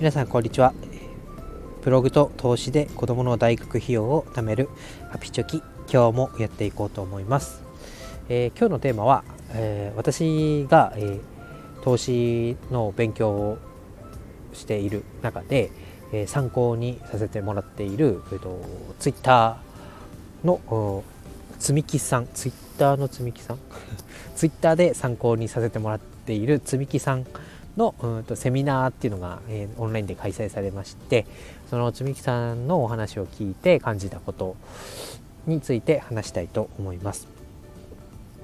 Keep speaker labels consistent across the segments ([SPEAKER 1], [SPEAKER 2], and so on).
[SPEAKER 1] 皆さんこんにちは。ブログと投資で子供の大学費用を貯めるハピチョキ。今日もやっていこうと思います、えー、今日のテーマは、えー、私が、えー、投資の勉強をしている中で、え参考にさせてもらっている、えーと、ツイッターの積み木さん。ツイッターの積み木さん？ツイッターで参考にさせてもらっている積み木さんのうんとセミナーっていうのが、えー、オンラインで開催されましてその積木さんのお話を聞いて感じたことについて話したいと思います。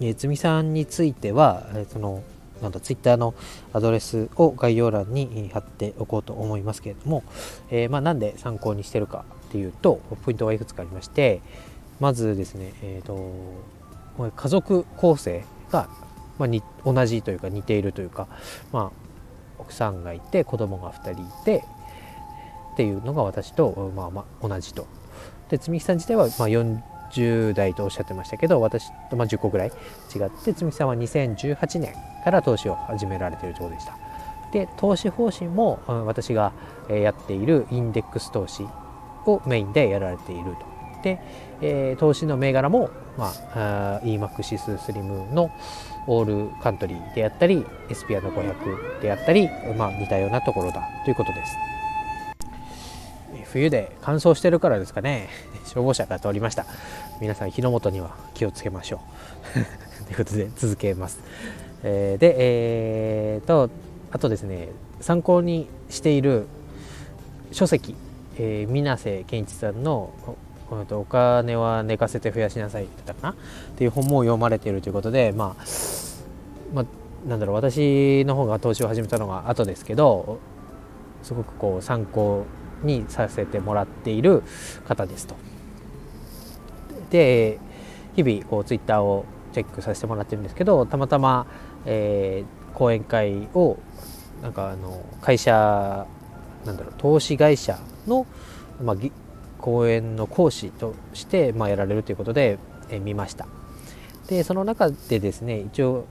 [SPEAKER 1] えー、積さんについては、えー、そのなんだツイッターのアドレスを概要欄に貼っておこうと思いますけれども、えー、まあ、なんで参考にしてるかっていうとポイントがいくつかありましてまずですね、えーと、家族構成が、まあ、に同じというか似ているというか、まあ、奥さんがいて子供が2人いてっていうのが私と、まあ、まあ同じと。で積木さん自体はまあ40代とおっしゃってましたけど私とまあ10個ぐらい違って積木さんは2018年から投資を始められているところでした。で投資方針も私がやっているインデックス投資をメインでやられていると。で、えー、投資の銘柄も、まあ、EMAXIS スリムのオールカントリーであったりエスピアの500であったり、まあ、似たようなところだということです。冬で乾燥してるからですかね。消防車が通りました。皆さん火の元には気をつけましょう。ということで続けます、えー、でえー、とあとですね参考にしている書籍、えー、水瀬健一さんのお金は寝かせて増やしなさいって言ったかな？っていう本も読まれているということで、まあ、まあ、なんだろう私の方が投資を始めたのが後ですけどすごくこう参考にさせてもらっている方ですと。で日々こうツイッターをチェックさせてもらってるんですけどたまたま、えー、講演会をなんかあの会社なんだろう投資会社の、まあ、講演の講師として、まあ、やられるということで、え見ました。でその中でですね一応、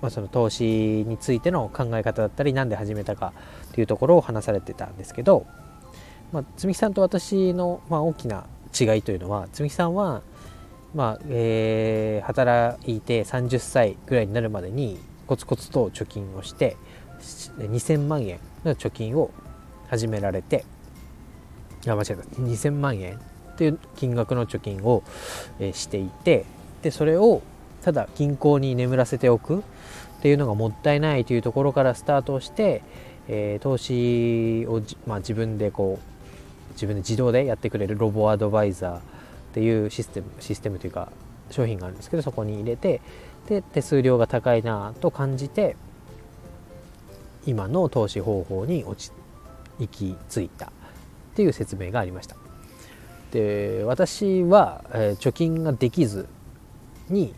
[SPEAKER 1] まあ、その投資についての考え方だったり何で始めたかというところを話されてたんですけど、まあ、積木さんと私の、まあ、大きな違いというのは積木さんは、まあえー、働いて30歳ぐらいになるまでにコツコツと貯金をして2000万円の貯金を始められてあ間違えた。2000万円っていう金額の貯金を、していてでそれをただ銀行に眠らせておく。っていうのがもったいないというところからスタートして、えー、投資を、まあ、自分でこう自分で自動でやってくれるロボアドバイザーっていうシステムシステムというか商品があるんですけどそこに入れてで手数料が高いなと感じて今の投資方法に落ち行き着いた。っていう説明がありましたで私は、え、貯金ができずに、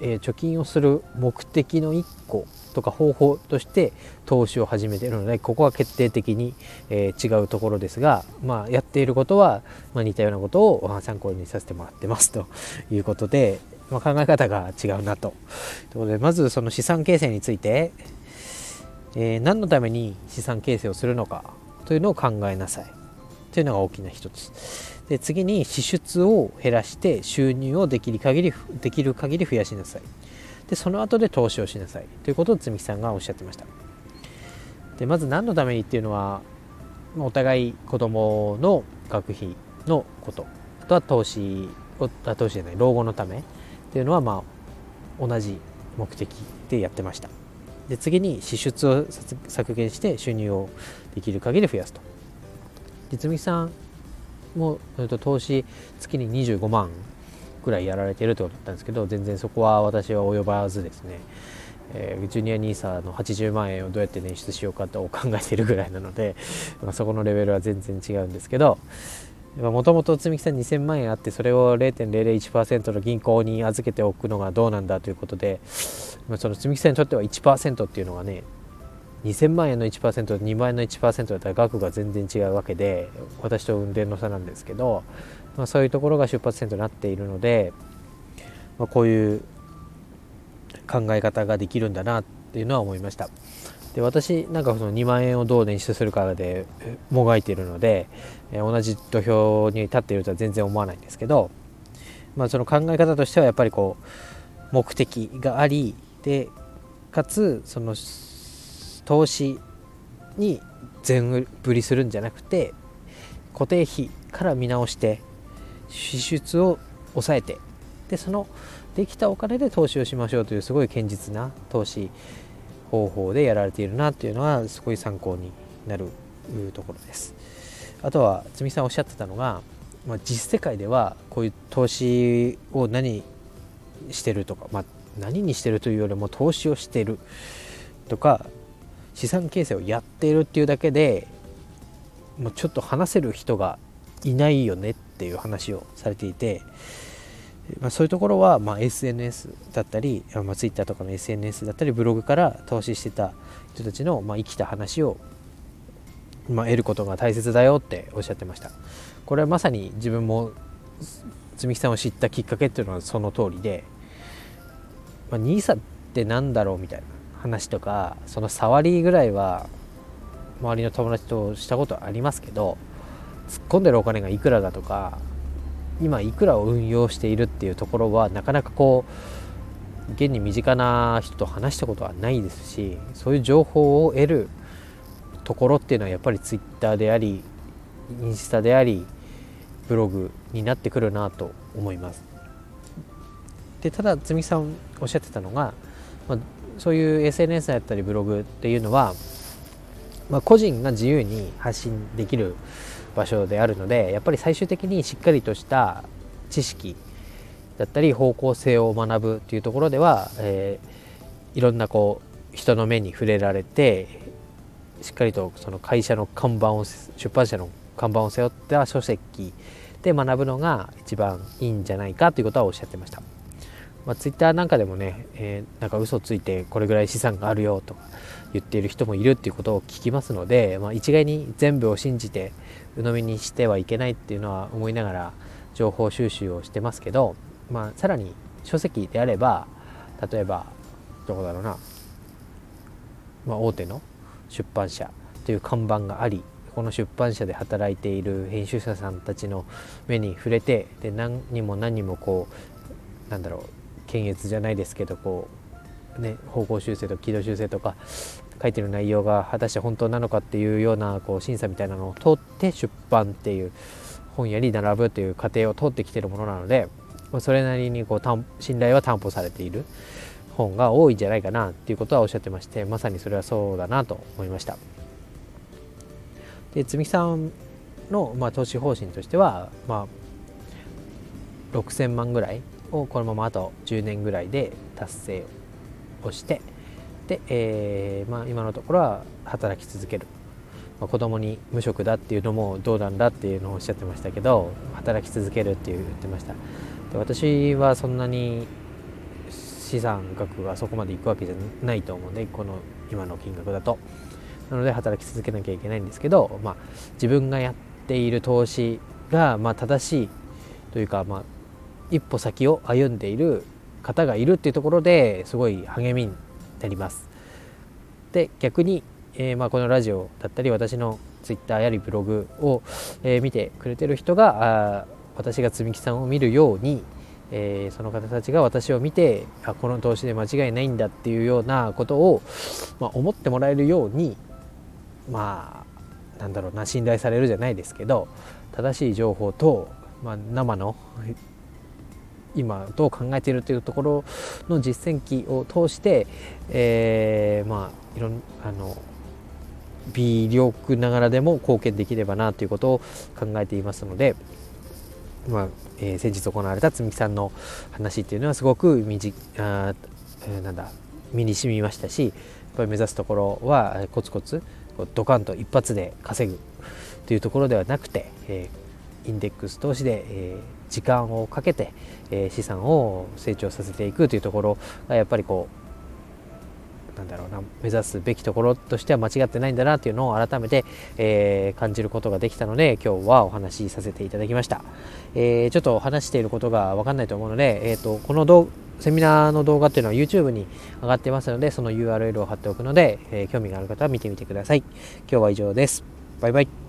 [SPEAKER 1] え、貯金をする目的の1個とか方法として投資を始めているのでここは決定的に、え、違うところですが、まあ、やっていることは、ま、似たようなことを参考にさせてもらってますということで、まあ、考え方が違うなと。ということでまずその資産形成について、えー、何のために資産形成をするのかというのを考えなさい。というのが大きな一つ。で次に支出を減らして収入をできる限りできる限り増やしなさい。でその後で投資をしなさい。ということを積木さんがおっしゃってました。でまず何のためにっていうのはお互い子供の学費のこと。あとは投資を投資じゃない老後のためっていうのはまあ同じ目的でやってました。で次に支出を削減して収入をできる限り増やすと。で積さんも投資月に25万ぐらいやられてるってことだったんですけど全然そこは私は及ばずですね、えー、ジュニア NISA の80万円をどうやって捻出しようかと考えてるぐらいなので、まあ、そこのレベルは全然違うんですけどもともと積木さん2000万円あってそれを0.001%の銀行に預けておくのがどうなんだということで、その積み木さんにとっては1%っていうのがね2000万円の1%と2万円の1%だったら額が全然違うわけで私と運転の差なんですけど、まあ、そういうところが出発点となっているので、まあ、こういう考え方ができるんだなっていうのは思いました。で私なんかその2万円をどう捻出するかでもがいているので同じ土俵に立っているとは全然思わないんですけど、まあ、その考え方としてはやっぱりこう目的がありでかつその投資に全振りするんじゃなくて固定費から見直して支出を抑えてでそのできたお金で投資をしましょうというすごい堅実な投資方法でやられているなというのはすごい参考になるところです。あとはつみさんおっしゃってたのが、まあ、実世界ではこういう投資を何してるとか、まあ、何にしてるというよりも投資をしてる。とか資産形成をやっているっていうだけでもうちょっと話せる人がいないよねっていう話をされていてまあ、そういうところは、まあ、SNS だったり、まあ、Twitter とかの SNS だったりブログから投資してた人たちの、まあ、生きた話を、まあ、得ることが大切だよっておっしゃってました。これはまさに自分も積木さんを知ったきっかけっていうのはその通りで、まあ、NISA って何だろうみたいな話とかその触りぐらいは周りの友達としたことありますけど突っ込んでるお金がいくらだとか今いくらを運用しているっていうところはなかなかこう現に身近な人と話したことはないですしそういう情報を得るところっていうのはやっぱり Twitter でありインスタでありブログになってくるなと思います。でただみさんおっしゃってたのが、まあ、そういう SNS だったりブログっていうのは、まあ、個人が自由に発信できる場所であるのでやっぱり最終的にしっかりとした知識だったり方向性を学ぶっていうところでは、えー、いろんなこう人の目に触れられてしっかりとその会社の看板を出版社の看板を背負った書籍で学ぶのが一番いいんじゃないかということはおっしゃってました。まあ、ツイッターなんかでもね、えー、なんか嘘ついてこれぐらい資産があるよとか言っている人もいるっていうことを聞きますので、まあ、一概に全部を信じて鵜呑みにしてはいけないっていうのは思いながら情報収集をしてますけど、まあ、さらに書籍であれば例えばどこだろうな、まあ、大手の出版社という看板がありこの出版社で働いている編集者さんたちの目に触れてで何人も何人もこうなんだろう検閲じゃないですけどこうね方向修正とか軌道修正とか書いてる内容が果たして本当なのかっていうようなこう審査みたいなのを通って出版っていう本屋に並ぶという過程を通ってきてるものなのでそれなりにこう信頼は担保されている本が多いんじゃないかなっていうことはおっしゃってましてまさにそれはそうだなと思いました。で積さんの、まあ、投資方針としては、まあ、6000万ぐらいをこのままあと10年ぐらいで達成をしてで、えー、まあ、今のところは働き続ける、まあ、子供に無職だっていうのもどうなんだっていうのをおっしゃってましたけど働き続けるって言ってました。で私はそんなに資産額がそこまでいくわけじゃないと思うんでこの今の金額だと。なので働き続けなきゃいけないんですけど、まあ、自分がやっている投資がまあ正しいというか、まあ、一歩先を歩んでいる方がいるっていうところですごい励みになります。で逆に、えー、まあ、このラジオだったり私のツイッターやりブログを、えー、見てくれてる人があ私が積み木さんを見るように、えー、その方たちが私を見てあこの投資で間違いないんだっていうようなことを、まあ、思ってもらえるようにまあなんだろうな信頼されるじゃないですけど正しい情報と、まあ、生の今どう考えているというところの実践機を通して、えー、まあいろんあの微力ながらでも貢献できればなということを考えていますので、まあえー、先日行われたつみきさんの話っていうのはすごく身じあ、えー、なんだ身に染みましたしやっぱり目指すところはコツコツドカンと一発で稼ぐというところではなくて、えー、インデックス投資で、えー、時間をかけて、え資産を成長させていくというところがやっぱりこうなんだろうな目指すべきところとしては間違ってないんだなっていうのを改めて、えー、感じることができたので今日はお話しさせていただきました、えー、ちょっと話していることが分かんないと思うので、えーと、この動セミナーの動画っていうのは YouTube に上がってますのでその URL を貼っておくので、え興味がある方は見てみてください。今日は以上です。バイバイ。